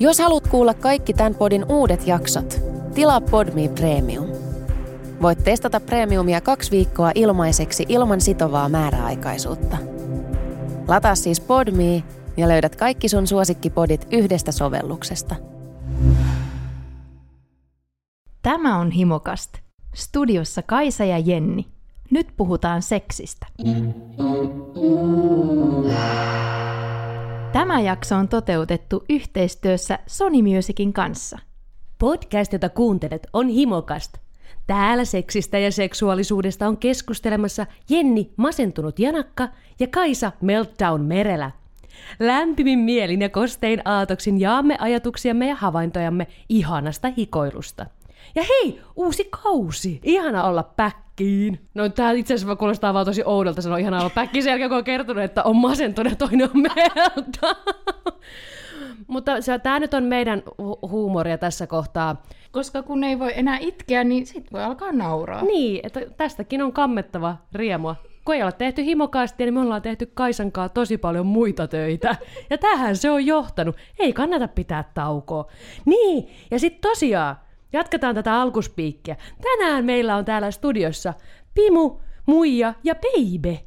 Jos haluat kuulla kaikki tämän podin uudet jaksot, tilaa Podme Premium. Voit testata Premiumia kaksi viikkoa ilmaiseksi ilman sitovaa määräaikaisuutta. Lataa siis Podme ja löydät kaikki sun suosikkipodit yhdestä sovelluksesta. Tämä on Himokast. Studiossa Kaisa ja Jenni. Nyt puhutaan seksistä. Tämä jakso on toteutettu yhteistyössä Sony Musicin kanssa. Podcast, jota kuuntelet, on Himokast. Täällä seksistä ja seksuaalisuudesta on keskustelemassa Jenni Masentunut Janakka ja Kaisa Meltdown Merelä. Lämpimin mielin ja kostein aatoksin jaamme ajatuksiamme ja havaintojamme ihanasta hikoilusta. Ja hei, uusi kausi! Ihana olla päkkiin. No tää itse asiassa kuulostaa vaan tosi oudolta sanoa ihana olla päkkiin sen jälkeen, kun on kertonut, että on masentunut ja toinen on melta. Mutta se, tää nyt on meidän hu- huumoria tässä kohtaa. Koska kun ei voi enää itkeä, niin sit voi alkaa nauraa. Niin, että tästäkin on kammettava riemua. Kun ei ole tehty himokastia, niin me ollaan tehty Kaisankaa tosi paljon muita töitä. Ja tähän se on johtanut. Ei kannata pitää taukoa. Niin, ja sitten tosiaan, jatketaan tätä alkuspiikkiä. Tänään meillä on täällä studiossa Pimu, Muija ja Beibe.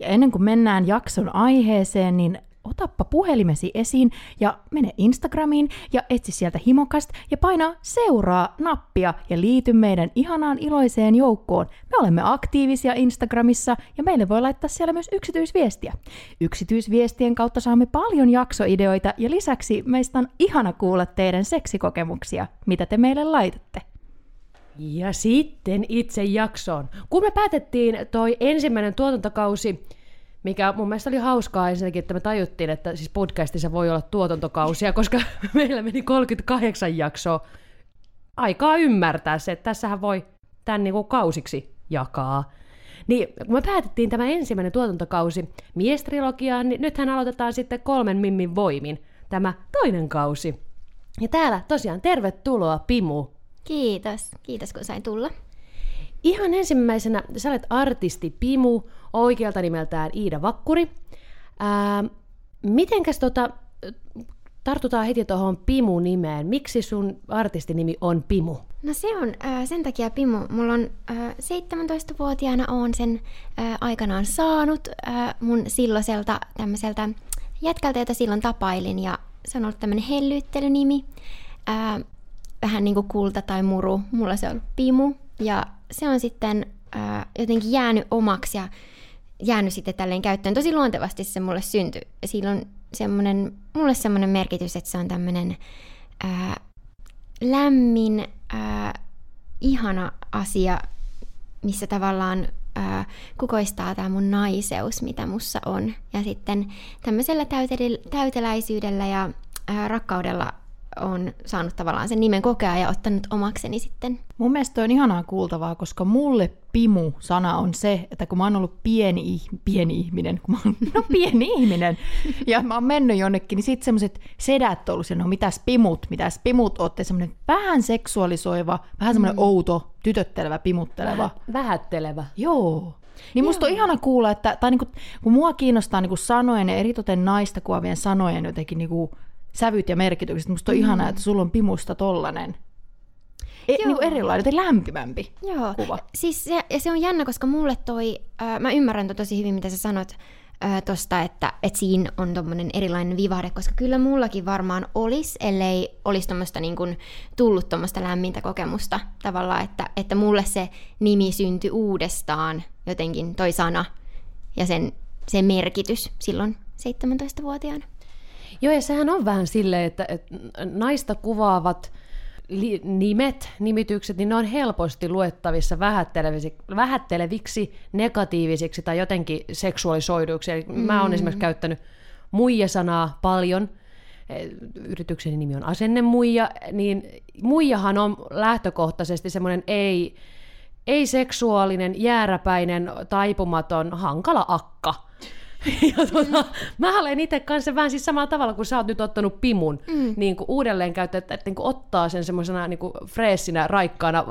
Ja ennen kuin mennään jakson aiheeseen, niin otappa puhelimesi esiin ja mene Instagramiin ja etsi sieltä Himokast ja paina seuraa nappia ja liity meidän ihanaan iloiseen joukkoon. Me olemme aktiivisia Instagramissa ja meille voi laittaa siellä myös yksityisviestiä. Yksityisviestien kautta saamme paljon jaksoideoita ja lisäksi meistä on ihana kuulla teidän seksikokemuksia, mitä te meille laitatte. Ja sitten itse jaksoon. Kun me päätettiin toi ensimmäinen tuotantokausi, mikä mun mielestä oli hauskaa ensinnäkin, että me tajuttiin, että siis podcastissa voi olla tuotantokausia, koska meillä meni 38 jaksoa aikaa ymmärtää se, että tässähän voi tämän niinku kausiksi jakaa. Niin kun me päätettiin tämä ensimmäinen tuotantokausi miestrilogiaan, niin nythän aloitetaan sitten kolmen mimmin voimin tämä toinen kausi. Ja täällä tosiaan tervetuloa Pimu. Kiitos. Kiitos, kun sain tulla. Ihan ensimmäisenä, sä olet artisti Pimu, oikealta nimeltään Iida Vakkuri. Ää, mitenkäs tota, tartutaan heti tuohon Pimu-nimeen. Miksi sun artistinimi on Pimu? No se on äh, sen takia Pimu. Mulla on äh, 17-vuotiaana on sen äh, aikanaan saanut äh, mun silloiselta tämmöiseltä jätkältä, jota silloin tapailin. Ja se on ollut tämmöinen hellyyttelynimi. Äh, vähän niin kuin kulta tai muru. Mulla se on Pimu. Ja se on sitten äh, jotenkin jäänyt omaksi ja jäänyt sitten tälleen käyttöön. Tosi luontevasti se mulle syntyi. Sillä on semmoinen, mulle semmoinen merkitys, että se on tämmöinen lämmin, ää, ihana asia, missä tavallaan ää, kukoistaa tämä mun naiseus, mitä mussa on. Ja sitten tämmöisellä täytel- täyteläisyydellä ja ää, rakkaudella on saanut tavallaan sen nimen kokea ja ottanut omakseni sitten. Mun mielestä on ihanaa kuultavaa, koska mulle pimu-sana on se, että kun mä oon ollut pieni, pieni ihminen, kun mä oon no, pieni ihminen, ja mä oon mennyt jonnekin, niin sitten semmoiset sedät on ollut no mitäs pimut, mitäs pimut ootte, semmoinen vähän seksuaalisoiva, vähän semmoinen mm. outo, tytöttelevä, pimutteleva. Vähättelevä. Joo. Niin musta on ihana kuulla, että tai niinku, kun mua kiinnostaa niinku sanojen ja eritoten naista kuvaavien sanojen jotenkin niinku sävyt ja merkitykset. Musta on mm. ihanaa, että sulla on pimusta tollanen e, niin erilainen, joten lämpimämpi Joo. kuva. Siis se, ja se on jännä, koska mulle toi, äh, mä ymmärrän tosi hyvin, mitä sä sanot äh, tosta, että, että siinä on tommonen erilainen vivahde, koska kyllä mullakin varmaan olisi, ellei olisi tommoista niin kun, tullut tuommoista lämmintä kokemusta tavallaan, että, että mulle se nimi syntyi uudestaan jotenkin toi sana ja sen, sen merkitys silloin 17-vuotiaana. Joo, ja sehän on vähän silleen, että, että naista kuvaavat li- nimet, nimitykset, niin ne on helposti luettavissa vähätteleviksi, vähätteleviksi negatiivisiksi tai jotenkin seksuaalisoiduiksi. Eli mm. Mä oon esimerkiksi käyttänyt muija-sanaa paljon, yritykseni nimi on asennemuija, niin muijahan on lähtökohtaisesti semmoinen ei, ei-seksuaalinen, jääräpäinen, taipumaton, hankala akka. Ja tuota, mä olen itse kanssa vähän siis samalla tavalla, kun sä oot nyt ottanut pimun mm. niin kuin uudelleen käyttöön, että, että niin kuin ottaa sen semmoisena niin freessinä, raikkaana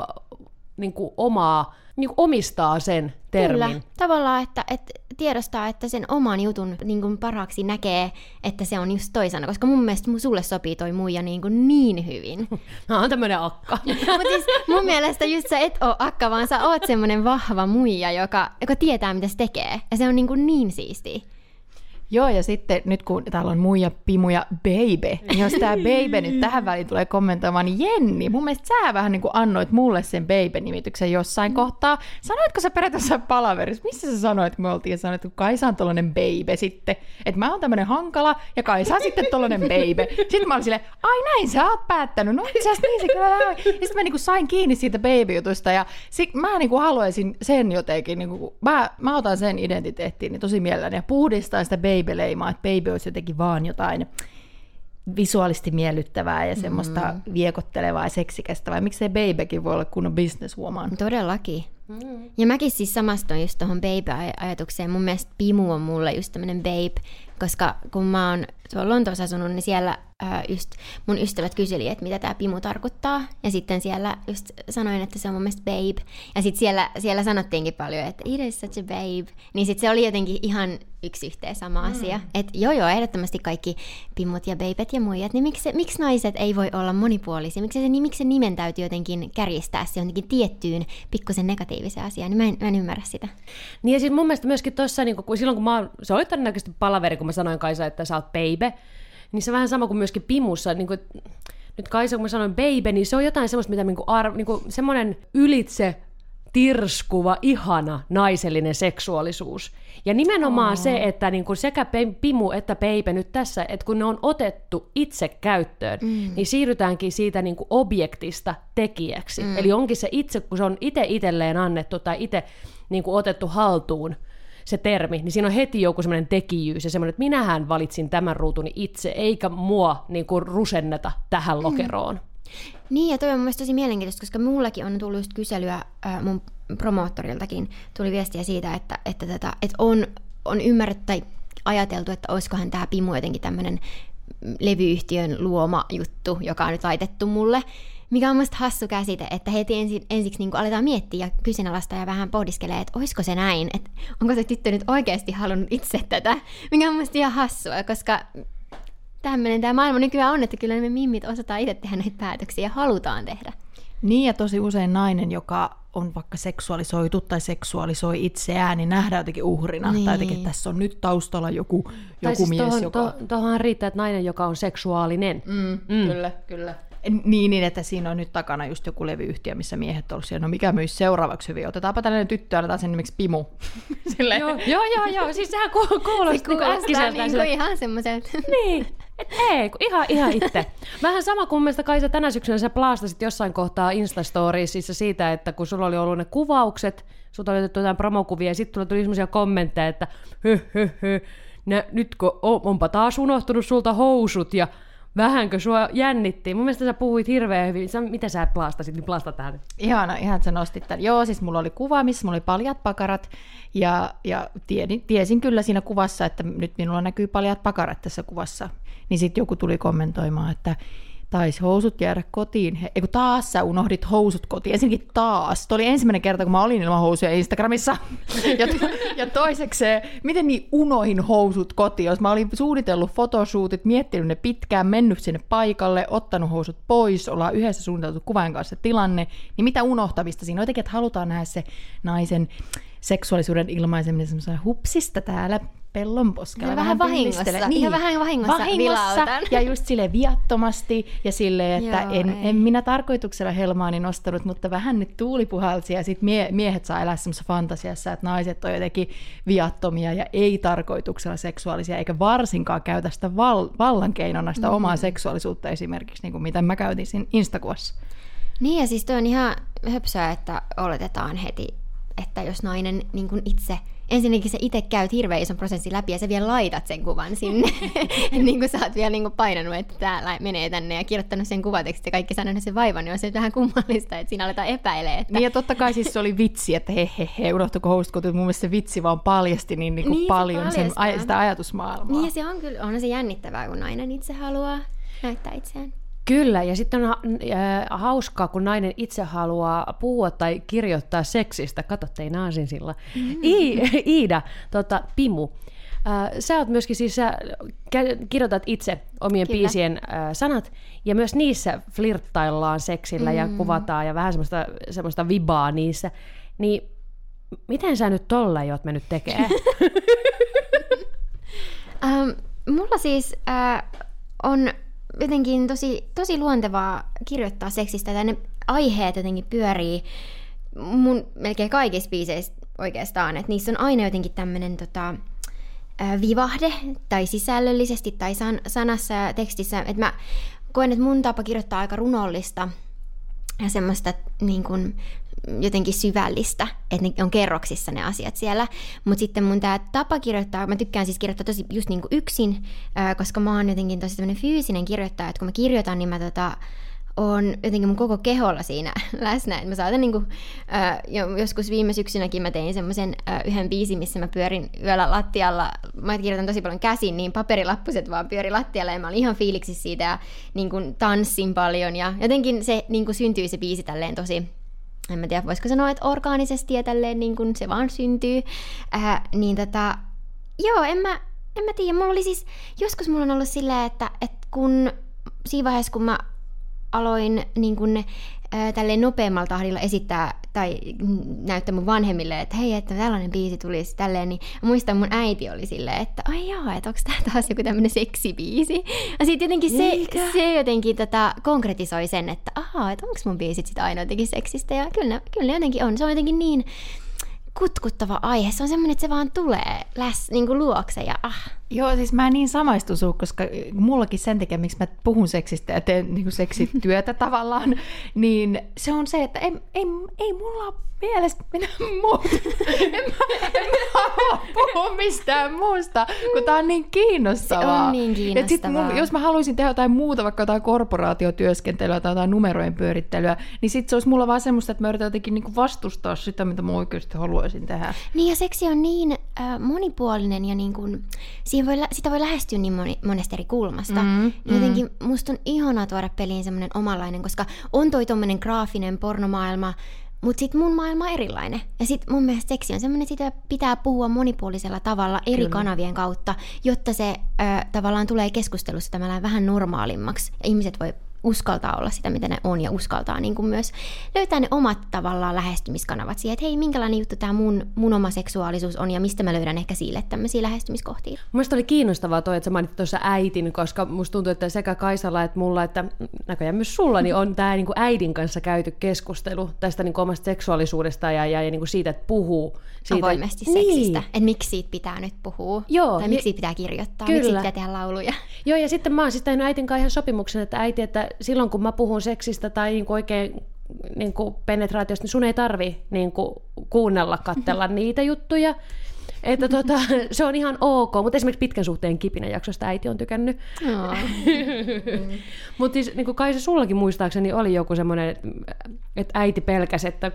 niin kuin omaa, niin kuin omistaa sen termin. Kyllä, tavallaan, että, että tiedostaa, että sen oman jutun niin kuin parhaaksi näkee, että se on just toisena, koska mun mielestä sulle sopii toi muija niin, kuin niin hyvin. Mä oon tämmönen akka. Mutta siis mun mielestä just sä et oo akka, vaan sä oot semmonen vahva muija, joka, joka tietää, mitä se tekee. Ja se on niin, kuin niin siistiä. Joo, ja sitten nyt kun täällä on muija, pimu ja baby, niin jos tämä baby nyt tähän väliin tulee kommentoimaan, niin Jenni, mun mielestä sä vähän niin kuin annoit mulle sen baby-nimityksen jossain mm. kohtaa. Sanoitko sä periaatteessa palaverissa, missä sä sanoit, kun me oltiin sanoit, että Kaisa on tollanen baby sitten, että mä oon tämmönen hankala ja Kaisa on sitten tollanen baby. Sitten mä olin silleen, ai näin sä oot päättänyt, no itse asiassa niin se kyllä on. Ja sitten mä niin kuin sain kiinni siitä baby-jutusta ja sit mä niin kuin haluaisin sen jotenkin, niin kuin, mä, mä otan sen identiteettiin niin tosi mielelläni ja puhdistan sitä baby baby-leimaa, että baby olisi jotenkin vaan jotain visuaalisesti miellyttävää ja semmoista mm. viekottelevaa ja seksikästä, vai miksei babykin voi olla kunnon businesswoman? Todellakin. Mm. Ja mäkin siis samastuin just tuohon baby-ajatukseen. Mun mielestä Pimu on mulle just tämmönen babe, koska kun mä oon tuolla Lontoossa asunut, niin siellä ää, just mun ystävät kyseli, että mitä tämä Pimu tarkoittaa. Ja sitten siellä just sanoin, että se on mun mielestä babe. Ja sitten siellä, siellä sanottiinkin paljon, että it is such a babe. Niin sitten se oli jotenkin ihan yksi yhteen sama mm. asia. Että joo joo, ehdottomasti kaikki Pimut ja babet ja muijat, niin miksi, miksi naiset ei voi olla monipuolisia? Miksi se, miksi se nimen täytyy jotenkin kärjistää se jotenkin tiettyyn pikkusen negatiiviseen asiaan? Niin mä en, mä en ymmärrä sitä. Niin ja siis mun mielestä myöskin tuossa, niin kun, silloin kun mä oon, se oli todennäköisesti palaveri, kun mä sanoin Kaisa, että sä oot babe, niin se on vähän sama kuin myöskin Pimussa, niin kuin, nyt Kaisa, kun mä sanoin baby, niin se on jotain semmoista, mitä niin kuin ar, niin kuin semmoinen ylitse tirskuva, ihana naisellinen seksuaalisuus. Ja nimenomaan oh. se, että niin kuin sekä Pimu että Peipe nyt tässä, että kun ne on otettu itse käyttöön, mm. niin siirrytäänkin siitä niin kuin objektista tekijäksi. Mm. Eli onkin se itse, kun se on itse itselleen annettu tai itse niin kuin otettu haltuun, se termi, niin siinä on heti joku semmoinen tekijyys ja semmoinen, että minähän valitsin tämän ruutuni itse, eikä mua niin kuin rusenneta tähän mm. lokeroon. Mm. Niin, ja toi on mun tosi mielenkiintoista, koska mullakin on tullut just kyselyä äh, mun promoottoriltakin, tuli viestiä siitä, että, että, tätä, että on, on ymmärretty tai ajateltu, että olisikohan tämä Pimu jotenkin tämmöinen levyyhtiön luoma juttu, joka on nyt laitettu mulle. Mikä on mielestäni hassu käsite, että heti ensi, ensiksi niin aletaan miettiä ja kyseenalaistaa ja vähän pohdiskelee, että olisiko se näin, että onko se tyttö nyt oikeasti halunnut itse tätä, mikä on mielestäni ihan hassua, koska tämmöinen tämä maailma nykyään on, että kyllä me mimmit osataan itse tehdä näitä päätöksiä ja halutaan tehdä. Niin ja tosi usein nainen, joka on vaikka seksuaalisoitu tai seksuaalisoi itseään, niin nähdään jotenkin uhrina. Niin. Tai jotenkin, että tässä on nyt taustalla joku, joku siis mies, tohon, joka... Tuohon riittää, että nainen, joka on seksuaalinen. Mm, mm. Kyllä, kyllä. Niin, niin, että siinä on nyt takana just joku levyyhtiö, missä miehet on siellä. No mikä myisi seuraavaksi hyvin? Otetaanpa tällainen tyttö, annetaan sen nimeksi Pimu. joo, joo, joo, joo, siis sehän kuulosti niin äkkiseltä. Niin kuin ihan semmoiselta. niin, et ei, kun ihan, ihan itse. Vähän sama kuin mielestä Kaisa tänä syksynä sä plaastasit jossain kohtaa Instastoriesissa siitä, että kun sulla oli ollut ne kuvaukset, sulta oli otettu jotain promokuvia ja sitten tuli semmoisia kommentteja, että hy, hy, hy, ne, nyt kun onpa taas unohtunut sulta housut ja vähänkö sua jännittiin. Mun mielestä sä puhuit hirveän hyvin. Sä, mitä sä plaastasit, niin plaasta tähän. Ihana, ihan että sä nostit tämän. Joo, siis mulla oli kuva, missä mulla oli paljat pakarat. Ja, ja tiedin, tiesin kyllä siinä kuvassa, että nyt minulla näkyy paljat pakarat tässä kuvassa. Niin sitten joku tuli kommentoimaan, että taisi housut jäädä kotiin. He, eiku taas sä unohdit housut kotiin. Ensinnäkin taas. Tuo oli ensimmäinen kerta, kun mä olin ilman housuja Instagramissa. ja, ja toiseksi, miten niin unohin housut kotiin? Jos mä olin suunnitellut fotoshootit, miettinyt ne pitkään, mennyt sinne paikalle, ottanut housut pois, ollaan yhdessä suunniteltu kuvan kanssa tilanne, niin mitä unohtamista siinä on? Jotenkin, että halutaan nähdä se naisen seksuaalisuuden ilmaiseminen semmoisena hupsista täällä pellonposkella. Ja vähän vahingossa. Niin, ihan vähän vahingossa, vahingossa ja just sille viattomasti ja sille, että Joo, en, en, minä tarkoituksella helmaani nostanut, mutta vähän nyt tuuli puhalsi ja sitten mie, miehet saa elää semmoisessa fantasiassa, että naiset on jotenkin viattomia ja ei tarkoituksella seksuaalisia, eikä varsinkaan käytä sitä val, vallankeinona sitä mm-hmm. omaa seksuaalisuutta esimerkiksi, niin kuin mitä mä käytin siinä Instakuvassa. Niin ja siis toi on ihan höpsää, että oletetaan heti, että jos nainen niin kuin itse – ensinnäkin sä itse käyt hirveän ison prosessin läpi ja sä vielä laitat sen kuvan sinne. niin kuin sä oot vielä niin kuin painanut, että tää menee tänne ja kirjoittanut sen kuvatekstin ja kaikki sanonut sen vaivan, niin on se vähän kummallista, että siinä aletaan epäilee. Että... Niin ja totta kai siis se oli vitsi, että he he he, unohtuiko host, mun mielestä se vitsi vaan paljasti niin, niin, kuin niin paljon sen, aj- sitä ajatusmaailmaa. Niin ja se on kyllä, on se jännittävää, kun nainen itse haluaa näyttää itseään. Kyllä, ja sitten on ha- äh, hauskaa, kun nainen itse haluaa puhua tai kirjoittaa seksistä. Kato, ei naasin sillä. Mm. I- Iida, tota, Pimu, äh, sä oot myöskin siis, sä kä- kirjoitat itse omien Kyllä. biisien äh, sanat, ja myös niissä flirttaillaan seksillä mm. ja kuvataan, ja vähän semmoista, semmoista vibaa niissä. Niin miten sä nyt tolla oot mennyt tekemään? Ähm, mulla siis äh, on jotenkin tosi, tosi luontevaa kirjoittaa seksistä, tai ne aiheet jotenkin pyörii mun melkein kaikissa biiseissä oikeastaan, että niissä on aina jotenkin tämmöinen tota, vivahde, tai sisällöllisesti, tai san, sanassa ja tekstissä, että mä koen, että mun tapa kirjoittaa aika runollista, ja semmoista niin kuin, jotenkin syvällistä, että ne on kerroksissa ne asiat siellä. Mutta sitten mun tämä tapa kirjoittaa, mä tykkään siis kirjoittaa tosi just niin kuin yksin, koska mä oon jotenkin tosi tämmöinen fyysinen kirjoittaja, että kun mä kirjoitan, niin mä tota, on jotenkin mun koko keholla siinä läsnä. Mä saatan niinku, ää, jo, joskus viime syksynäkin mä tein semmoisen yhden biisin, missä mä pyörin yöllä lattialla. Mä kirjoitan tosi paljon käsin, niin paperilappuset vaan pyöri lattialla ja mä olin ihan fiiliksi siitä ja niin kuin tanssin paljon. Ja jotenkin se niin kuin syntyi se biisi tälleen tosi en mä tiedä, voisiko sanoa, että orgaanisesti ja tälleen niin se vaan syntyy. Ää, niin tota, joo, en mä, en mä tiedä. Mulla oli siis, joskus mulla on ollut silleen, että, että kun siinä vaiheessa, kun mä aloin niin ää, tälleen nopeammalla tahdilla esittää tai näyttää mun vanhemmille, että hei, että tällainen biisi tulisi tälleen, niin muistan mun äiti oli silleen, että ai joo, että onko tää taas joku tämmönen seksibiisi. Ja sitten jotenkin se, se jotenkin tota, konkretisoi sen, että ahaa, että onko mun biisit sitä aina jotenkin seksistä. Ja kyllä kyllä jotenkin on. Se on jotenkin niin kutkuttava aihe. Se on semmoinen, että se vaan tulee läs, niin kuin luokse ja ah. Joo, siis mä niin samaistu sun, koska mullakin sen takia, miksi mä puhun seksistä ja teen niin kuin seksityötä tavallaan, niin se on se, että ei, ei, ei mulla ole mielestä minä muuta. En mä, en mä halua puhua mistään muusta, kun tää on niin kiinnostavaa. Se on niin Et sit kiinnostavaa. mun, jos mä haluaisin tehdä jotain muuta, vaikka jotain korporaatiotyöskentelyä tai jotain numerojen pyörittelyä, niin sit se olisi mulla vaan semmoista, että mä yritän jotenkin niin vastustaa sitä, mitä mä oikeasti haluaisin tehdä. Niin ja seksi on niin äh, monipuolinen ja niin kuin, siihen voi, sitä voi lähestyä niin moni, monesta eri kulmasta. Mm, Mm, Jotenkin musta on ihanaa tuoda peliin semmoinen omanlainen, koska on toi tommonen graafinen pornomaailma, mutta sit mun maailma on erilainen. Ja sit mun mielestä seksi on semmoinen, sitä pitää puhua monipuolisella tavalla eri Kyllä. kanavien kautta, jotta se ö, tavallaan tulee keskustelussa tavallaan vähän normaalimmaksi. Ja ihmiset voi uskaltaa olla sitä, mitä ne on, ja uskaltaa niin kuin myös löytää ne omat tavallaan lähestymiskanavat siihen, että hei, minkälainen juttu tämä mun, mun oma seksuaalisuus on, ja mistä mä löydän ehkä sille tämmöisiä lähestymiskohtia. Mielestäni oli kiinnostavaa toi, että sä mainitsit tuossa äitin, koska musta tuntuu, että sekä Kaisalla että mulla, että näköjään myös sulla, niin on tämä niinku äidin kanssa käyty keskustelu tästä niinku omasta seksuaalisuudesta ja, ja, ja niinku siitä, että puhuu siitä. Avoimesti Niin. seksistä, että miksi siitä pitää nyt puhua, Joo, tai miksi siitä pitää kirjoittaa, Kyllä. miksi siitä pitää tehdä lauluja. Joo, ja sitten mä oon siis tehnyt äitin kanssa ihan sopimuksen, että äiti, että silloin kun mä puhun seksistä tai niinku oikein niin kuin penetraatiosta, niin sun ei tarvi niin kuin kuunnella, katsella niitä juttuja. Että tota, se on ihan ok, mutta esimerkiksi pitkän suhteen kipinä jaksosta äiti on tykännyt. Mutta siis niin kuin Kaisa, sullakin muistaakseni oli joku semmoinen, että äiti pelkäsi, että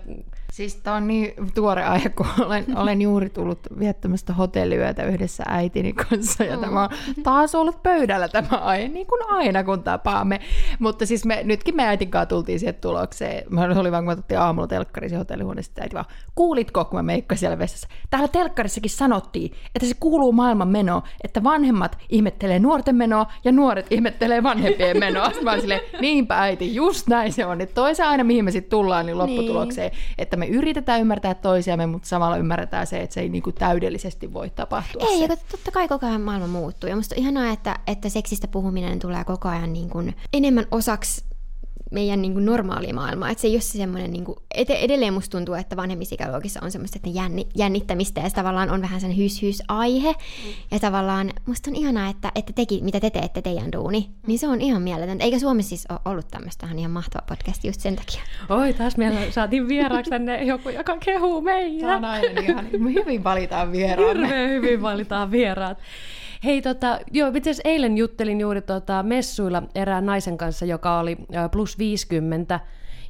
Siis tää on niin tuore aihe, kun olen, olen juuri tullut viettämästä hotelliyötä yhdessä äitini kanssa, ja tämä on taas ollut pöydällä tämä aihe, niin kuin aina kun tapaamme. Mutta siis me, nytkin me äitin kanssa tultiin siihen tulokseen. Mä oli vaan, kun me otettiin aamulla telkkarissa hotellihuoneessa, äiti vaan, kuulitko, kun mä meikkasin siellä vessassa? Täällä telkkarissakin sanottiin, että se kuuluu maailman menoon, että vanhemmat ihmettelee nuorten menoa ja nuoret ihmettelee vanhempien menoa. Sitten mä silleen, niinpä äiti, just näin se on. Niin toi se aina, mihin me sitten tullaan, niin lopputulokseen, että me yritetään ymmärtää toisiamme, mutta samalla ymmärretään se, että se ei niinku täydellisesti voi tapahtua. Ei, se. totta kai koko ajan maailma muuttuu. Ja musta on ihanaa, että, että seksistä puhuminen tulee koko ajan niin kuin enemmän osaksi meidän niin kuin normaalia maailmaa. Että se ei ole se semmoinen, niin kuin, edelleen musta tuntuu, että vanhemmissa ikäluokissa on semmoista että jänni, jännittämistä ja se tavallaan on vähän sen hys-hys-aihe. Mm. Ja tavallaan musta on ihanaa, että, että teki, mitä te teette teidän duuni, niin se on ihan mieletöntä. Eikä Suomessa siis ole ollut tämmöistä, on ihan mahtava podcast just sen takia. oi taas meillä saatiin vieraaksi tänne joku, joka kehuu meitä. Tämä on aina niin ihan hyvin valitaan vieraamme. Hirveän hyvin valitaan vieraat. Hei, tota, joo, itse asiassa eilen juttelin juuri tota, messuilla erään naisen kanssa, joka oli ä, plus 50,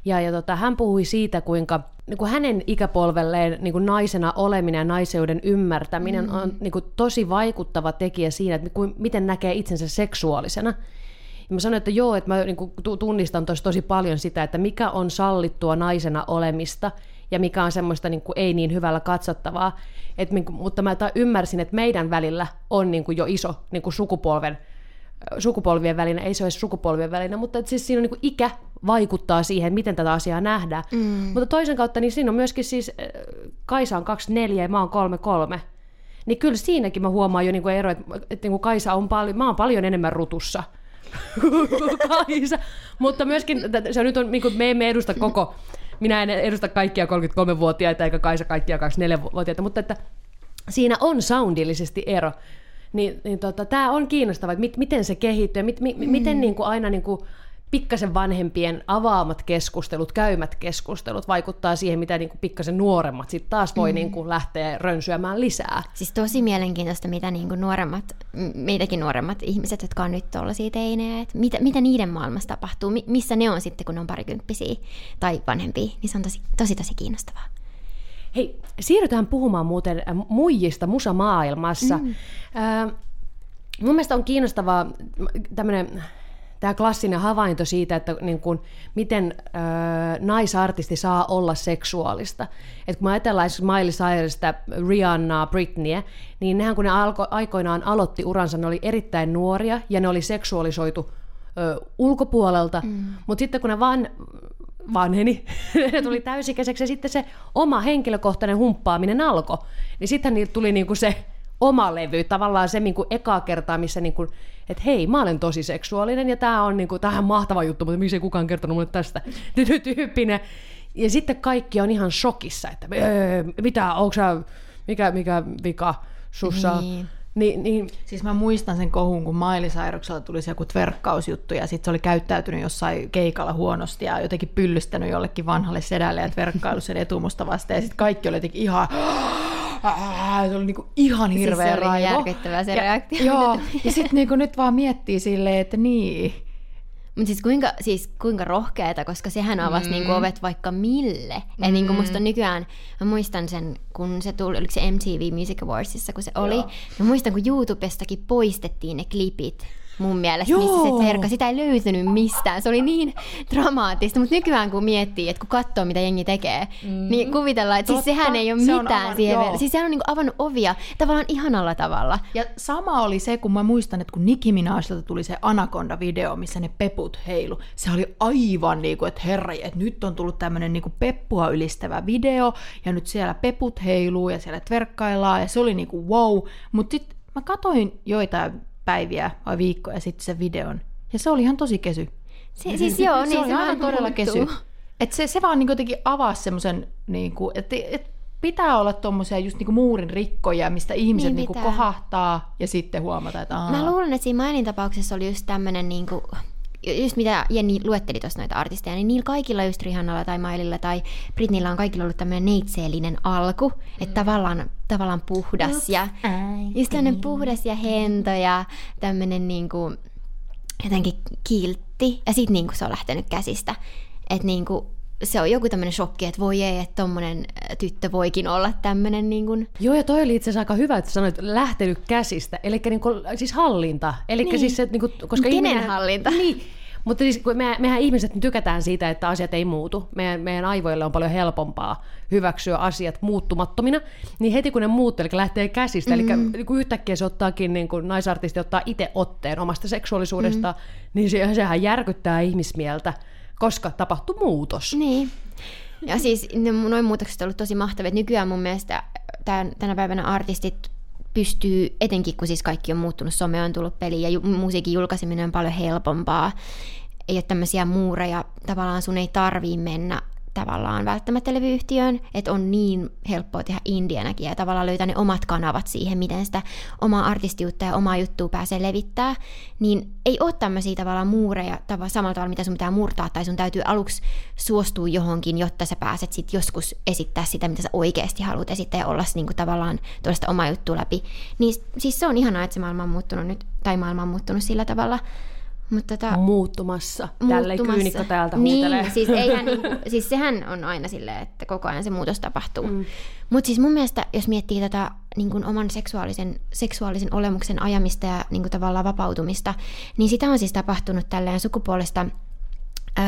ja, ja tota, hän puhui siitä, kuinka niin kuin hänen ikäpolvelleen niin kuin naisena oleminen ja naiseuden ymmärtäminen mm. on niin kuin, tosi vaikuttava tekijä siinä, että kuin, miten näkee itsensä seksuaalisena. Ja mä sanoin, että joo, että mä niin kuin tunnistan tosi, tosi paljon sitä, että mikä on sallittua naisena olemista ja mikä on semmoista niin kuin ei niin hyvällä katsottavaa. Et, niin kuin, mutta mä ymmärsin, että meidän välillä on niin kuin jo iso niin kuin sukupolven sukupolvien välinen, ei se ole sukupolvien välinen, mutta siis siinä on niin ikä vaikuttaa siihen, miten tätä asiaa nähdään. Mm. Mutta toisen kautta, niin siinä on myöskin siis, Kaisa on 24 ja mä oon 33. Niin kyllä siinäkin mä huomaan jo niin kuin ero, että, että niin kuin Kaisa on paljon, mä oon paljon enemmän rutussa Kaisa. Mutta myöskin, se on nyt on, niin kuin me emme edusta koko, minä en edusta kaikkia 33-vuotiaita eikä Kaisa kaikkia 24-vuotiaita, mutta että siinä on soundillisesti ero. Niin, niin tota, tämä on kiinnostavaa, että mit, miten se kehittyy ja mit, mi, mm. miten niin kuin aina niin kuin pikkasen vanhempien avaamat keskustelut, käymät keskustelut vaikuttaa siihen, mitä niin kuin pikkasen nuoremmat sitten taas voi mm. niin kuin lähteä rönsyämään lisää. Siis tosi mielenkiintoista, mitä niin kuin nuoremmat, meitäkin nuoremmat ihmiset, jotka on nyt tuollaisia teinejä, että mitä, mitä niiden maailmassa tapahtuu, missä ne on sitten, kun ne on parikymppisiä tai vanhempia, niin se on tosi, tosi, tosi kiinnostavaa. Hei, siirrytään puhumaan muuten äh, muijista musamaailmassa. Mm. Äh, mun mielestä on kiinnostavaa tämmöinen tämä klassinen havainto siitä, että niin kun, miten ö, naisartisti saa olla seksuaalista. Et kun mä ajatellaan Miley Cyrusta, Rihanna, Britneyä, niin nehän kun ne alko, aikoinaan aloitti uransa, ne oli erittäin nuoria ja ne oli seksuaalisoitu ö, ulkopuolelta, mm. mutta sitten kun ne vaan vanheni, ne tuli täysikäiseksi ja sitten se oma henkilökohtainen humppaaminen alkoi, niin sitten niiltä tuli niinku se oma levy, tavallaan se niinku ekaa kertaa, missä niinku, että hei, mä olen tosi seksuaalinen ja tämä on niinku, tähän mahtava juttu, mutta miksi ei kukaan kertonut mulle tästä tyyppinen. Ja sitten kaikki on ihan shokissa, että mitä, onko sä, mikä, mikä vika sussa niin. Niin, niin. Siis mä muistan sen kohun, kun Maili Sairoksella tuli se joku tverkkausjuttu ja sitten se oli käyttäytynyt jossain keikalla huonosti ja jotenkin pyllystänyt jollekin vanhalle sedälle ja tverkkaillut sen etumusta vastaan ja sitten kaikki oli jotenkin ihan se oli niinku ihan hirveä siis se oli raivo. järkyttävä se ja, reaktio. Joo, ja sitten niinku nyt vaan miettii silleen, että niin, mutta siis kuinka, siis kuinka rohkeeta, koska sehän avasi mm. niinku ovet vaikka mille. Mm. Et niinku musta nykyään, mä muistan sen, kun se tuli, oliko se MTV Music Awardsissa, kun se oli. Joo. Mä muistan, kun YouTubestakin poistettiin ne klipit mun mielestä, Joo. missä se verkka, sitä ei löytynyt mistään. Se oli niin dramaattista, mutta nykyään kun miettii, että kun katsoo mitä jengi tekee, mm. niin kuvitellaan, että siis sehän ei ole se mitään siihen. Joo. Siis sehän on niin avannut ovia tavallaan ihanalla tavalla. Ja sama oli se, kun mä muistan, että kun Nicki Minajilta tuli se Anaconda-video, missä ne peput heilu, se oli aivan niin kuin, että herra, että nyt on tullut tämmöinen niin peppua ylistävä video, ja nyt siellä peput heiluu ja siellä tverkkaillaan, ja se oli niin kuin wow, mutta sitten mä katoin joitain päiviä vai viikkoja sitten sen videon. Ja se oli ihan tosi kesy. Se, siis joo, niin se, oli aivan todella kesy. Et se, se vaan niin jotenkin avasi semmoisen, niin että et pitää olla tuommoisia just niinku muurin rikkoja, mistä ihmiset niin niinku kohahtaa ja sitten huomata, että Aa. Mä luulen, että siinä Mainin tapauksessa oli just tämmöinen niinku, just mitä Jenni luetteli tuossa noita artisteja, niin niillä kaikilla just Rihannalla tai Maililla tai Britnillä on kaikilla ollut tämmöinen neitseellinen alku, mm. että tavallaan, tavallaan puhdas ja just tämmöinen puhdas ja hento ja tämmöinen niinku, jotenkin kiltti ja sitten niinku se on lähtenyt käsistä. Että niinku, se on joku tämmöinen shokki, että voi ei, että tommonen tyttö voikin olla tämmöinen niin kuin... Joo, ja toi oli itse asiassa aika hyvä, että sanoit lähtenyt käsistä, eli niin kuin, siis hallinta. Eli niin. siis se, niin kuin, koska Kenen ihminen, hallinta? Niin, mutta siis kun me, mehän ihmiset tykätään siitä, että asiat ei muutu. Meidän, meidän aivoille on paljon helpompaa hyväksyä asiat muuttumattomina. Niin heti kun ne muuttuu, eli lähtee käsistä, mm-hmm. eli niin kuin yhtäkkiä se ottaakin, niin kuin naisartisti ottaa itse otteen omasta seksuaalisuudesta, mm-hmm. niin se, sehän järkyttää ihmismieltä koska tapahtui muutos. Niin. Ja siis noin muutokset on ollut tosi mahtavia. Nykyään mun mielestä tämän, tänä päivänä artistit pystyy, etenkin kun siis kaikki on muuttunut, some on tullut peliin ja ju- musiikin julkaiseminen on paljon helpompaa. Ei ole tämmöisiä muureja, tavallaan sun ei tarvii mennä tavallaan välttämättä levyyhtiöön, että on niin helppoa tehdä indianäkin ja tavallaan löytää ne omat kanavat siihen, miten sitä omaa artistiutta ja omaa juttua pääsee levittää, niin ei ole tämmöisiä tavallaan muureja tava, samalla tavalla, mitä sun pitää murtaa, tai sun täytyy aluksi suostua johonkin, jotta sä pääset sit joskus esittää sitä, mitä sä oikeasti haluat esittää ja olla niinku tavallaan tuollaista omaa juttua läpi. Niin siis se on ihanaa, että se maailma on muuttunut nyt, tai maailma on muuttunut sillä tavalla, Mutta tota, Muuttumassa. Tälleen kyynikko täältä huutelee. Niin, siis, eihän, niinku, siis sehän on aina silleen, että koko ajan se muutos tapahtuu. Mm. Mutta siis mun mielestä, jos miettii tätä niin kuin oman seksuaalisen, seksuaalisen olemuksen ajamista ja niin kuin tavallaan vapautumista, niin sitä on siis tapahtunut tälleen sukupuolesta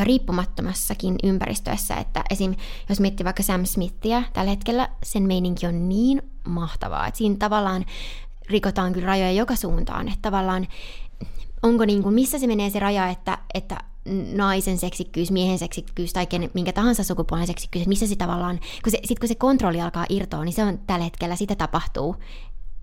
riippumattomassakin ympäristössä, että esim. jos miettii vaikka Sam Smithia, tällä hetkellä sen meininki on niin mahtavaa, että siinä tavallaan rikotaan kyllä rajoja joka suuntaan, että tavallaan onko niin kuin, missä se menee se raja, että, että naisen seksikkyys, miehen seksikkyys tai ken, minkä tahansa sukupuolen seksikkyys, missä se tavallaan, kun se, sit kun se kontrolli alkaa irtoa, niin se on tällä hetkellä, sitä tapahtuu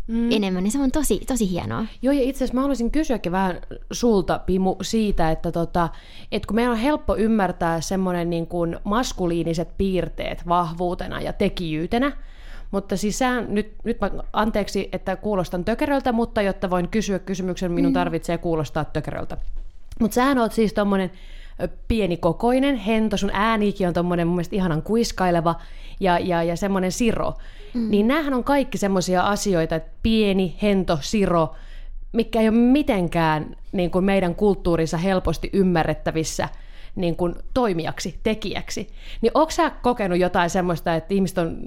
mm. enemmän, niin se on tosi, tosi hienoa. Joo, ja itse asiassa mä haluaisin kysyäkin vähän sulta, Pimu, siitä, että, tota, että kun meidän on helppo ymmärtää semmoinen niin kuin maskuliiniset piirteet vahvuutena ja tekijyytenä, mutta siis sä, nyt, nyt mä, anteeksi, että kuulostan tökeröltä, mutta jotta voin kysyä kysymyksen, minun mm. tarvitsee kuulostaa tökeröltä. Mutta sähän oot siis tommonen pienikokoinen, hento, sun äänikin on tommonen mun mielestä ihanan kuiskaileva ja, ja, ja semmoinen siro. Mm. Niin näähän on kaikki semmoisia asioita, että pieni, hento, siro, mikä ei ole mitenkään niin kuin meidän kulttuurissa helposti ymmärrettävissä niin kuin toimijaksi, tekijäksi. Niin onko sä kokenut jotain semmoista, että ihmiset on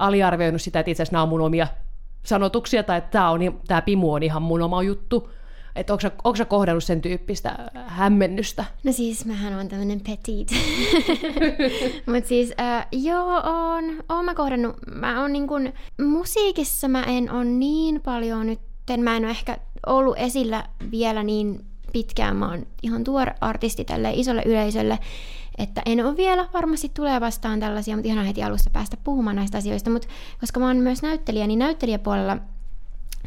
aliarvioinut sitä, että itse asiassa nämä on mun omia sanotuksia, tai että tämä, on, tämä pimu on ihan mun oma juttu, että onko, onko sä kohdannut sen tyyppistä hämmennystä? No siis mähän on tämmönen petit. Mutta siis äh, joo, on, oon mä kohdannut. Mä oon niin kun, musiikissa mä en ole niin paljon nyt, mä en ole ehkä ollut esillä vielä niin pitkään. Mä oon ihan tuore artisti tälle isolle yleisölle. Että en ole vielä, varmasti tulee vastaan tällaisia, mutta ihan heti alussa päästä puhumaan näistä asioista. Mutta koska mä oon myös näyttelijä, niin näyttelijäpuolella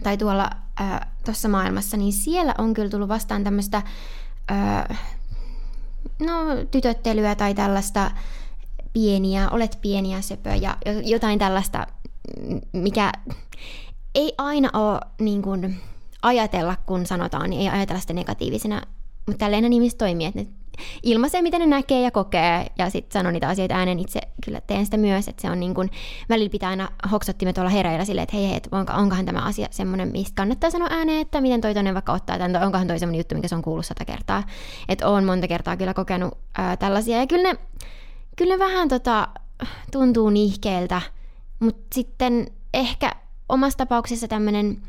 tai tuolla tuossa maailmassa, niin siellä on kyllä tullut vastaan tämmöistä no, tytöttelyä tai tällaista pieniä, olet pieniä söpöjä, jotain tällaista, mikä ei aina ole niin kuin, ajatella, kun sanotaan, niin ei ajatella sitä negatiivisena, mutta tälleen ihmiset toimii, että ne ilmaisee, miten ne näkee ja kokee, ja sitten sanoo niitä asioita ääneen. Itse kyllä teen sitä myös, että se on niin kuin, välillä pitää aina hoksottimet olla hereillä silleen, että hei, hei, onko, onkohan tämä asia semmoinen, mistä kannattaa sanoa ääneen, että miten toi toinen vaikka ottaa tämän, onkohan toi semmoinen juttu, mikä se on kuullut sata kertaa. Että oon monta kertaa kyllä kokenut ää, tällaisia, ja kyllä ne, kyllä ne vähän tota, tuntuu nihkeeltä, mutta sitten ehkä omassa tapauksessa tämmöinen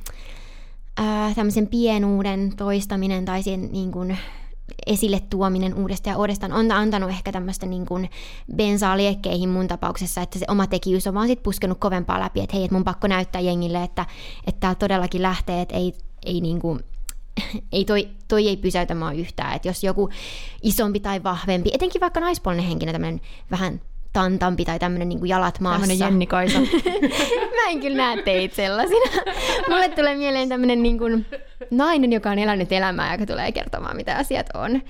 tämmöisen pienuuden toistaminen tai sen niin kuin, esille tuominen uudestaan ja uudestaan on antanut ehkä tämmöistä niin kuin bensaa liekkeihin mun tapauksessa, että se oma tekijyys on vaan sit puskenut kovempaa läpi, että hei, että mun pakko näyttää jengille, että, että tää todellakin lähtee, että ei, ei niin kuin, ei toi, toi ei pysäytä mua yhtään, että jos joku isompi tai vahvempi, etenkin vaikka naispuolinen henkilö, tämmöinen vähän tantampi tai tämmöinen niin jalat maassa. Tämmöinen Jenni Kaisa. Mä en kyllä näe teitä sellaisina. Mulle tulee mieleen tämmöinen niin kuin nainen, joka on elänyt elämää, joka tulee kertomaan, mitä asiat on.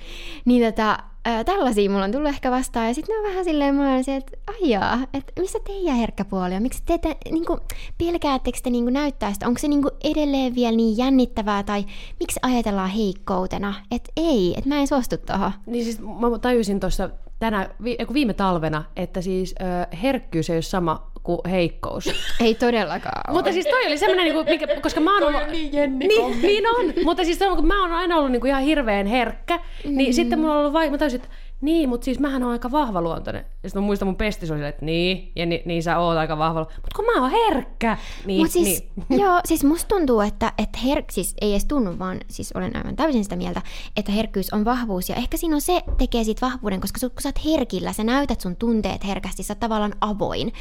Niin tota, ää, tällaisia mulla on tullut ehkä vastaan. Ja sitten ne on vähän silleen, mulla on se, että aijaa, että missä teidän herkkä puoli on? Miksi te, te niin kuin, pelkäättekö te niin kuin näyttää sitä? Onko se niin kuin edelleen vielä niin jännittävää? Tai miksi ajatellaan heikkoutena? Että ei, että mä en suostu tuohon. Niin siis mä tajusin tuossa tänä, viime talvena, että siis ö, herkkyys ei ole sama kuin heikkous. Ei todellakaan ole. Mutta siis toi oli semmoinen, niin mikä, koska mä oon ollut... niin Jenni niin, niin on. Mutta siis kun mä oon aina ollut niin kuin ihan hirveän herkkä, niin mm. sitten mulla on ollut vaikea, mä tajusin, että niin, mutta siis mähän on aika vahvaluontoinen. Ja sitten mä muistan mun pestis oli että niin, ja niin, niin sä oot aika vahva. Mutta kun mä oon herkkä. Niin, Mut siis, niin. joo, siis musta tuntuu, että, että herk, siis ei edes tunnu, vaan siis olen aivan täysin sitä mieltä, että herkkyys on vahvuus. Ja ehkä siinä on se, tekee siitä vahvuuden, koska kun sä oot herkillä, sä näytät sun tunteet herkästi, sä oot tavallaan avoin.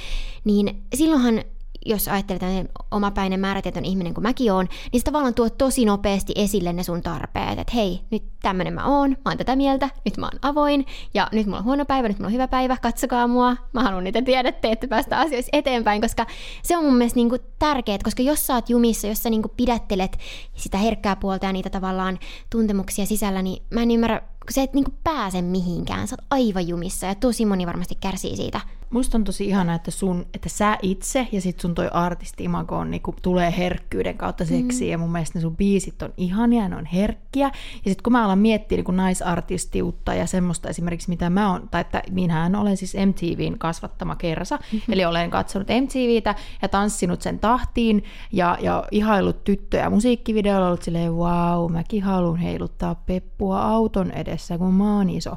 Niin silloinhan jos ajattelet omapäinen määrätietoinen ihminen kuin mäkin oon, niin se tavallaan tuo tosi nopeasti esille ne sun tarpeet. Että hei, nyt tämmönen mä oon, mä oon tätä mieltä, nyt mä oon avoin, ja nyt mulla on huono päivä, nyt mulla on hyvä päivä, katsokaa mua. Mä haluan niitä tiedätte, että päästä asioissa eteenpäin, koska se on mun mielestä niinku tärkeää, koska jos sä oot jumissa, jos sä niinku pidättelet sitä herkkää puolta ja niitä tavallaan tuntemuksia sisällä, niin mä en ymmärrä, kun sä et niinku pääse mihinkään, sä oot aivan jumissa ja tosi moni varmasti kärsii siitä. Musta on tosi ihana, että, sun, että sä itse ja sit sun toi artisti-imago on, niinku, tulee herkkyyden kautta seksiin mm. ja mun mielestä ne sun biisit on ihania, ne on herkkiä. Ja sit kun mä tavallaan miettii niin kuin naisartistiutta ja semmoista esimerkiksi, mitä mä oon, tai että minähän olen siis MTVn kasvattama kersa, mm-hmm. eli olen katsonut MTVtä ja tanssinut sen tahtiin ja, ja ihailut tyttöjä musiikkivideolla, ollut silleen, wow, mäkin haluan heiluttaa peppua auton edessä, kun mä oon iso.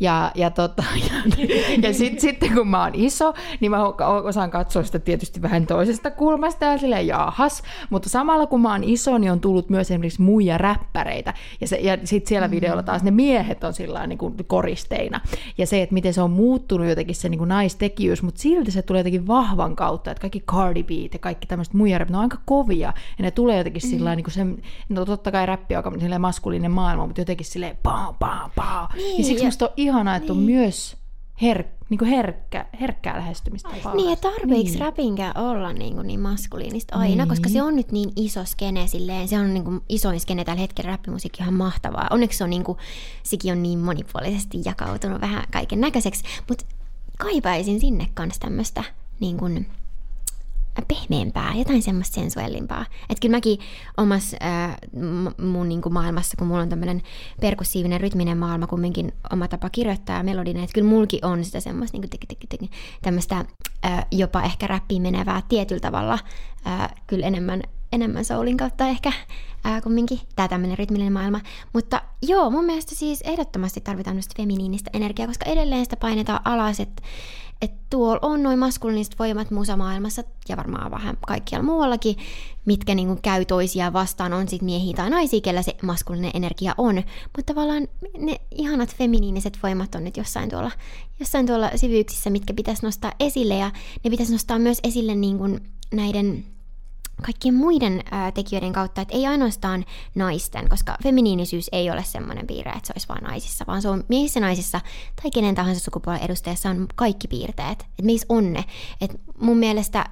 Ja, ja, tota, ja, ja sit, sitten kun mä oon iso, niin mä osaan katsoa sitä tietysti vähän toisesta kulmasta ja silleen jahas. Mutta samalla kun mä oon iso, niin on tullut myös esimerkiksi muija räppäreitä. Ja, se, ja sitten siellä videolla taas ne miehet on sillä niin kuin koristeina. Ja se, että miten se on muuttunut jotenkin se niin kuin naistekijyys, mutta silti se tulee jotenkin vahvan kautta, että kaikki Cardi B ja kaikki tämmöiset muija ne on aika kovia. Ja ne tulee jotenkin mm. sillä niin kuin se, no totta kai räppi on aika maskuliininen maailma, mutta jotenkin silleen paa, paa, paa. Niin, ja siksi ja... musta on ihanaa, että niin. on myös her, niin kuin herkkä, herkkää lähestymistä. Niin, ja tarpeeksi niin. räpinkään olla niin, kuin niin maskuliinista aina, niin. koska se on nyt niin iso skene silleen, se on niin kuin isoin skene tällä hetkellä, räppimusiikki ihan mahtavaa. Onneksi se on niin kuin, sekin on niin monipuolisesti jakautunut vähän kaiken näköiseksi, mutta kaipaisin sinne kanssa tämmöistä niin kuin, pehmeämpää, jotain semmoista sensuellimpaa. Että kyllä mäkin omassa äh, mun niin kuin maailmassa, kun mulla on tämmöinen perkussiivinen, rytminen maailma, kumminkin oma tapa kirjoittaa melodinen, että kyllä mulki on sitä semmoista niin tämmöistä äh, jopa ehkä räppiin menevää tietyllä tavalla, äh, kyllä enemmän, enemmän soulin kautta ehkä ää, kumminkin, tämä tämmöinen rytmillinen maailma. Mutta joo, mun mielestä siis ehdottomasti tarvitaan myös feminiinistä energiaa, koska edelleen sitä painetaan alas, että että tuolla on noin maskuliiniset voimat musamaailmassa ja varmaan vähän kaikkialla muuallakin, mitkä niinku käy toisiaan vastaan, on sitten miehiä tai naisia, kellä se maskuliininen energia on. Mutta tavallaan ne ihanat feminiiniset voimat on nyt jossain tuolla, jossain tuolla sivyyksissä, mitkä pitäisi nostaa esille ja ne pitäisi nostaa myös esille niinku näiden kaikkien muiden ää, tekijöiden kautta, että ei ainoastaan naisten, koska feminiinisyys ei ole semmoinen piirre, että se olisi vain naisissa, vaan se on miehissä, naisissa tai kenen tahansa sukupuolen edustajassa on kaikki piirteet, että meissä on ne. Et mun mielestä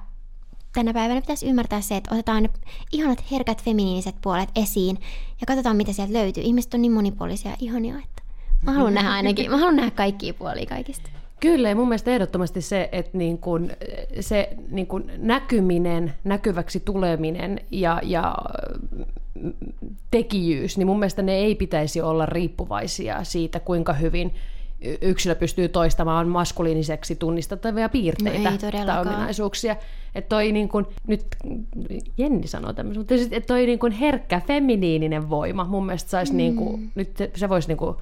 tänä päivänä pitäisi ymmärtää se, että otetaan ne ihanat herkät feminiiniset puolet esiin ja katsotaan, mitä sieltä löytyy. Ihmiset on niin monipuolisia ja ihania, että mä haluan nähdä ainakin, mä haluan nähdä kaikkia puolia kaikista. Kyllä, ja mun mielestä ehdottomasti se, että niin kun, se niin kun näkyminen, näkyväksi tuleminen ja, ja tekijyys, niin mun mielestä ne ei pitäisi olla riippuvaisia siitä, kuinka hyvin yksilö pystyy toistamaan maskuliiniseksi tunnistettavia piirteitä no tai ominaisuuksia. Että toi niin kun, nyt Jenni sanoo tämmöisen, mutta että toi niin kun herkkä feminiininen voima mun mielestä saisi, mm. niin kun, nyt se voisi niin kun,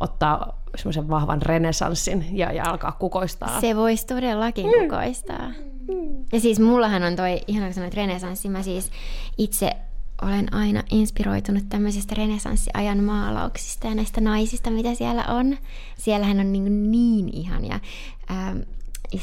ottaa semmoisen vahvan renesanssin ja, ja alkaa kukoistaa. Se voisi todellakin mm. kukoistaa. Mm. Ja siis mullahan on toi, ihan sanoit renesanssi, mä siis itse olen aina inspiroitunut tämmöisistä renesanssiajan maalauksista ja näistä naisista, mitä siellä on. Siellähän on niin, niin ihania ähm,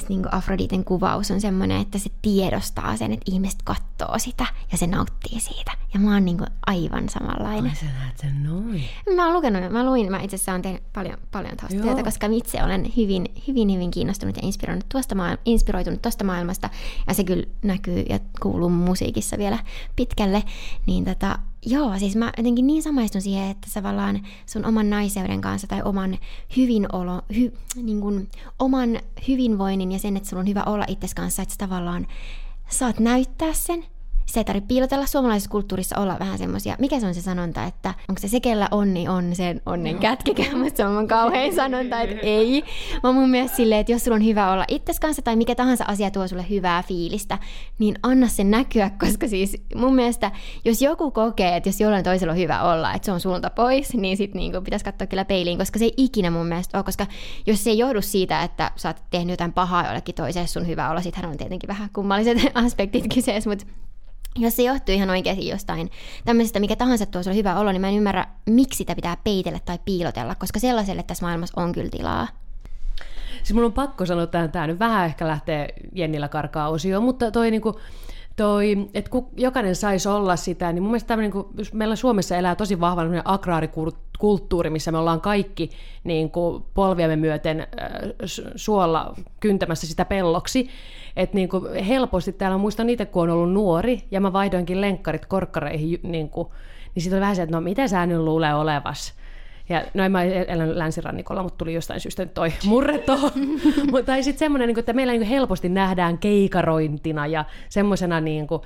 niin Afroditen kuvaus on semmoinen, että se tiedostaa sen, että ihmiset katsoo sitä ja se nauttii siitä. Ja mä oon niin kuin aivan samanlainen. Ai sä näet sen noin. Mä oon lukenut, mä luin, mä itse asiassa oon tehnyt paljon, paljon tuosta työtä, koska itse olen hyvin, hyvin, hyvin kiinnostunut ja inspiroinut tuosta maailma, inspiroitunut tuosta maailmasta. Ja se kyllä näkyy ja kuuluu musiikissa vielä pitkälle. Niin tota, Joo, siis mä jotenkin niin samaistun siihen, että tavallaan sun oman naiseuden kanssa tai oman hyvinolo, hy, niin kuin, oman hyvinvoinnin ja sen, että sulla on hyvä olla itsesi kanssa, että tavallaan saat näyttää sen se ei tarvitse piilotella. Suomalaisessa kulttuurissa olla vähän semmoisia, mikä se on se sanonta, että onko se se, kellä onni on sen onnen kätkekää, mutta se on kauhean sanonta, että ei. Mä mun mielestä silleen, että jos sulla on hyvä olla itses kanssa tai mikä tahansa asia tuo sulle hyvää fiilistä, niin anna sen näkyä, koska siis mun mielestä, jos joku kokee, että jos jollain toisella on hyvä olla, että se on sulta pois, niin sit niinku pitäisi katsoa kyllä peiliin, koska se ei ikinä mun mielestä ole, koska jos se ei johdu siitä, että sä oot tehnyt jotain pahaa jollekin toiselle sun hyvä olla, sittenhän on tietenkin vähän kummalliset aspektit kyseessä, mutta jos se johtuu ihan oikeasti jostain tämmöisestä, mikä tahansa tuo sulle hyvä olo, niin mä en ymmärrä, miksi sitä pitää peitellä tai piilotella, koska sellaiselle tässä maailmassa on kyllä tilaa. Siis mun on pakko sanoa että tämä nyt vähän ehkä lähtee Jennillä karkaa osio, mutta toi niinku, toi, että kun jokainen saisi olla sitä, niin mun mielestä niin kuin, jos meillä Suomessa elää tosi vahva agraarikulttuuri, missä me ollaan kaikki niin polviamme myöten äh, suolla kyntämässä sitä pelloksi, että niin kuin helposti täällä, muistan niitä, kun on ollut nuori, ja mä vaihdoinkin lenkkarit korkkareihin, niin, kuin, niin sitten oli vähän se, että no mitä sä nyt luulee olevas, ja no en mä elän länsirannikolla, mutta tuli jostain syystä toi murreto. tai sitten semmoinen, niin että meillä niin helposti nähdään keikarointina ja semmoisena niin kuin,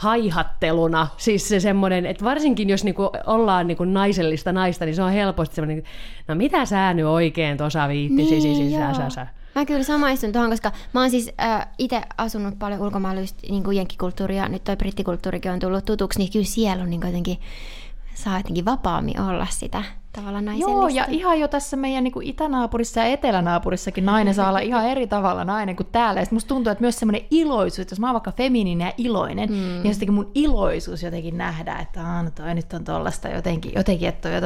haihatteluna. Siis se semmoinen, että varsinkin jos niinku ollaan niinku naisellista naista, niin se on helposti semmoinen, no mitä sä nyt oikein tuossa viittisi, Niin, siis, siis, sä, sä, sä. Mä kyllä samaistun tuohon, koska mä oon siis äh, itse asunut paljon ulkomailla just niin kuin jenkkikulttuuria, nyt toi brittikulttuurikin on tullut tutuksi, niin kyllä siellä on niin jotenkin, saa jotenkin vapaammin olla sitä tavallaan naisellista. Joo, ja ihan jo tässä meidän niin kuin itänaapurissa ja etelänaapurissakin nainen saa olla ihan eri tavalla nainen kuin täällä. Ja musta tuntuu, että myös semmoinen iloisuus, että jos mä oon vaikka feminiininen ja iloinen, mm. niin jotenkin mun iloisuus jotenkin nähdä, että Aa, no toi nyt on tollasta jotenkin, jotenkin että toi on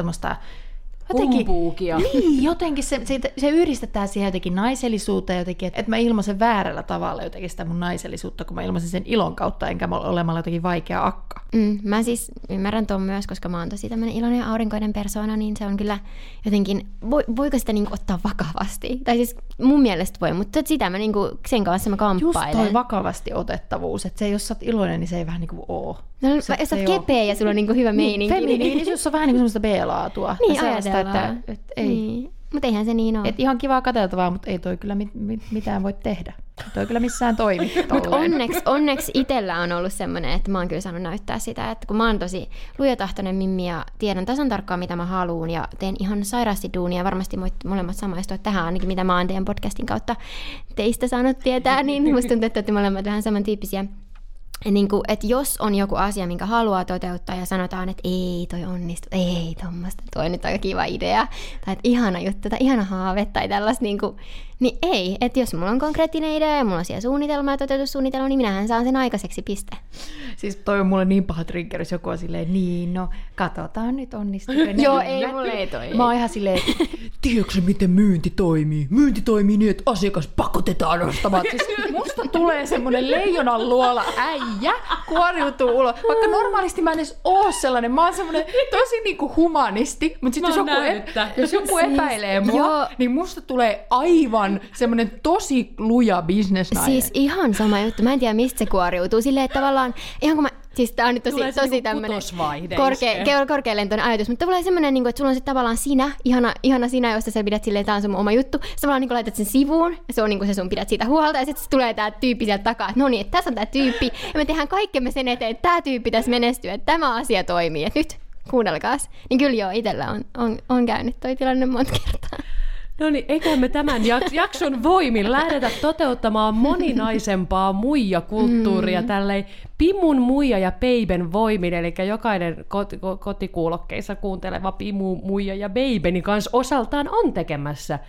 jotenkin, Humpuukia. niin, jotenkin se, se, se yhdistetään siihen jotenkin naisellisuuteen jotenkin, että, että mä ilmaisen väärällä tavalla jotenkin sitä mun naisellisuutta, kun mä ilmaisen sen ilon kautta, enkä mä ole olemalla jotenkin vaikea akka. Mm, mä siis ymmärrän tuon myös, koska mä oon tosi tämmöinen iloinen ja aurinkoinen persoona, niin se on kyllä jotenkin, voi, voiko sitä niinku ottaa vakavasti? Tai siis mun mielestä voi, mutta sitä mä niinku, sen kanssa mä Just kamppailen. toi vakavasti otettavuus, että se, jos sä oot iloinen, niin se ei vähän niin kuin oo. no, se- jos sä se oot kepeä ja sulla on niinku hyvä meininki. Feminiinisuus on vähän niin kuin semmoista B-laatua. Niin Että, että ei. Niin. Mutta eihän se niin ole. Et ihan kivaa katseltavaa, mutta ei toi kyllä mit, mit, mitään voi tehdä. Toi kyllä missään toimi. Mutta onneksi, onneksi itsellä on ollut semmoinen, että mä oon kyllä saanut näyttää sitä, että kun mä oon tosi lujatahtoinen mimmi ja tiedän tasan tarkkaan, mitä mä haluan ja teen ihan sairaasti duunia, varmasti voit molemmat samaistua tähän ainakin, mitä mä oon teidän podcastin kautta teistä saanut tietää, niin musta tuntuu, että olette molemmat vähän samantyyppisiä. Niin kuin, että jos on joku asia, minkä haluaa toteuttaa ja sanotaan, että ei toi onnistu, ei tuommoista, toi nyt aika kiva idea, tai että ihana juttu, tai ihana haave, tai tällaista, niin, kuin, niin ei. Että jos mulla on konkreettinen idea ja mulla on siellä suunnitelma ja toteutussuunnitelma, niin minähän saan sen aikaiseksi, piste. Siis toi on mulle niin paha trigger, jos joku on silleen, niin no, katsotaan nyt onnistuuko. ne Joo, ei, mulle ei toi. Mä oon ihan silleen, tiedätkö miten myynti toimii? Myynti toimii niin, että asiakas pakotetaan ostamaan. Siis musta tulee semmonen leijonan luola äijä, kuoriutuu ulos. Vaikka normaalisti mä en edes oo sellainen. Mä oon semmonen tosi niinku humanisti, mutta sitten jos joku, ep- jos joku epäilee mua, joo. niin musta tulee aivan semmonen tosi luja bisnesnainen. Siis ihan sama juttu. Mä en tiedä, mistä se kuoriutuu. Silleen, että tavallaan, ihan kun mä, siis tää on nyt tosi, Tulee se tosi niinku tämmönen korkea, korkealentoinen ajatus, mutta tavallaan semmoinen, niin kuin, että sulla on sitten tavallaan sinä, ihana, ihana sinä, josta sä pidät silleen, tää on sun oma juttu. Sä tavallaan niin kuin, laitat sen sivuun, ja se on niin kuin, se sun pidät siitä huolta, ja sitten tulee tää tyyppi sieltä takaa, että no niin, että tässä on tää tyyppi, ja me tehdään kaikkemme sen eteen, että tää tyyppi tässä menestyy, että tämä asia toimii, että nyt kuunnelkaas. Niin kyllä joo, itsellä on, on, on käynyt toi tilanne monta kertaa. No niin, eiköhän me tämän jak- jakson voimin lähdetä toteuttamaan moninaisempaa muija-kulttuuria mm. tälleen Pimun muija ja Peiben voimin, eli jokainen kot- ko- kotikuulokkeissa kuunteleva Pimu, muija ja Beibeni kanssa osaltaan on tekemässä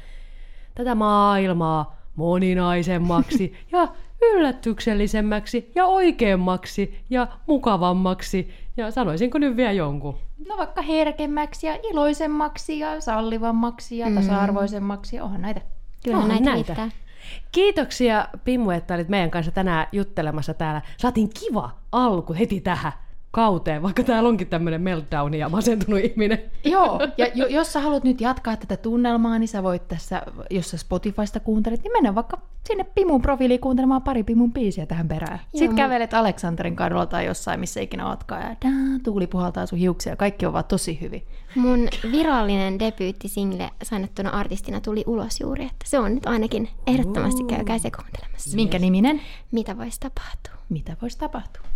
tätä maailmaa moninaisemmaksi ja yllätyksellisemmäksi ja oikeammaksi ja mukavammaksi ja sanoisinko nyt vielä jonkun. No vaikka herkemmäksi ja iloisemmaksi ja sallivammaksi ja tasa-arvoisemmaksi. Onhan näitä. Kyllä Onhan näitä, näitä. riittää. Kiitoksia Pimmu, että olit meidän kanssa tänään juttelemassa täällä. Saatiin kiva alku heti tähän kauteen, vaikka täällä onkin tämmöinen meltdown ja masentunut ihminen. Joo, ja jo, jos sä haluat nyt jatkaa tätä tunnelmaa, niin sä voit tässä, jos sä Spotifysta kuuntelet, niin mennä vaikka sinne Pimun profiiliin kuuntelemaan pari Pimun biisiä tähän perään. Joo, Sitten mun- kävelet Aleksanterin kadulla tai jossain, missä ikinä ootkaan, ja daa, tuuli puhaltaa sun hiuksia, ja kaikki on vaan tosi hyvin. Mun virallinen debyyttisingle sainattuna artistina tuli ulos juuri, että se on nyt ainakin ehdottomasti käykää se kuuntelemassa. Minkä niminen? Mitä voisi tapahtua? Mitä voisi tapahtua?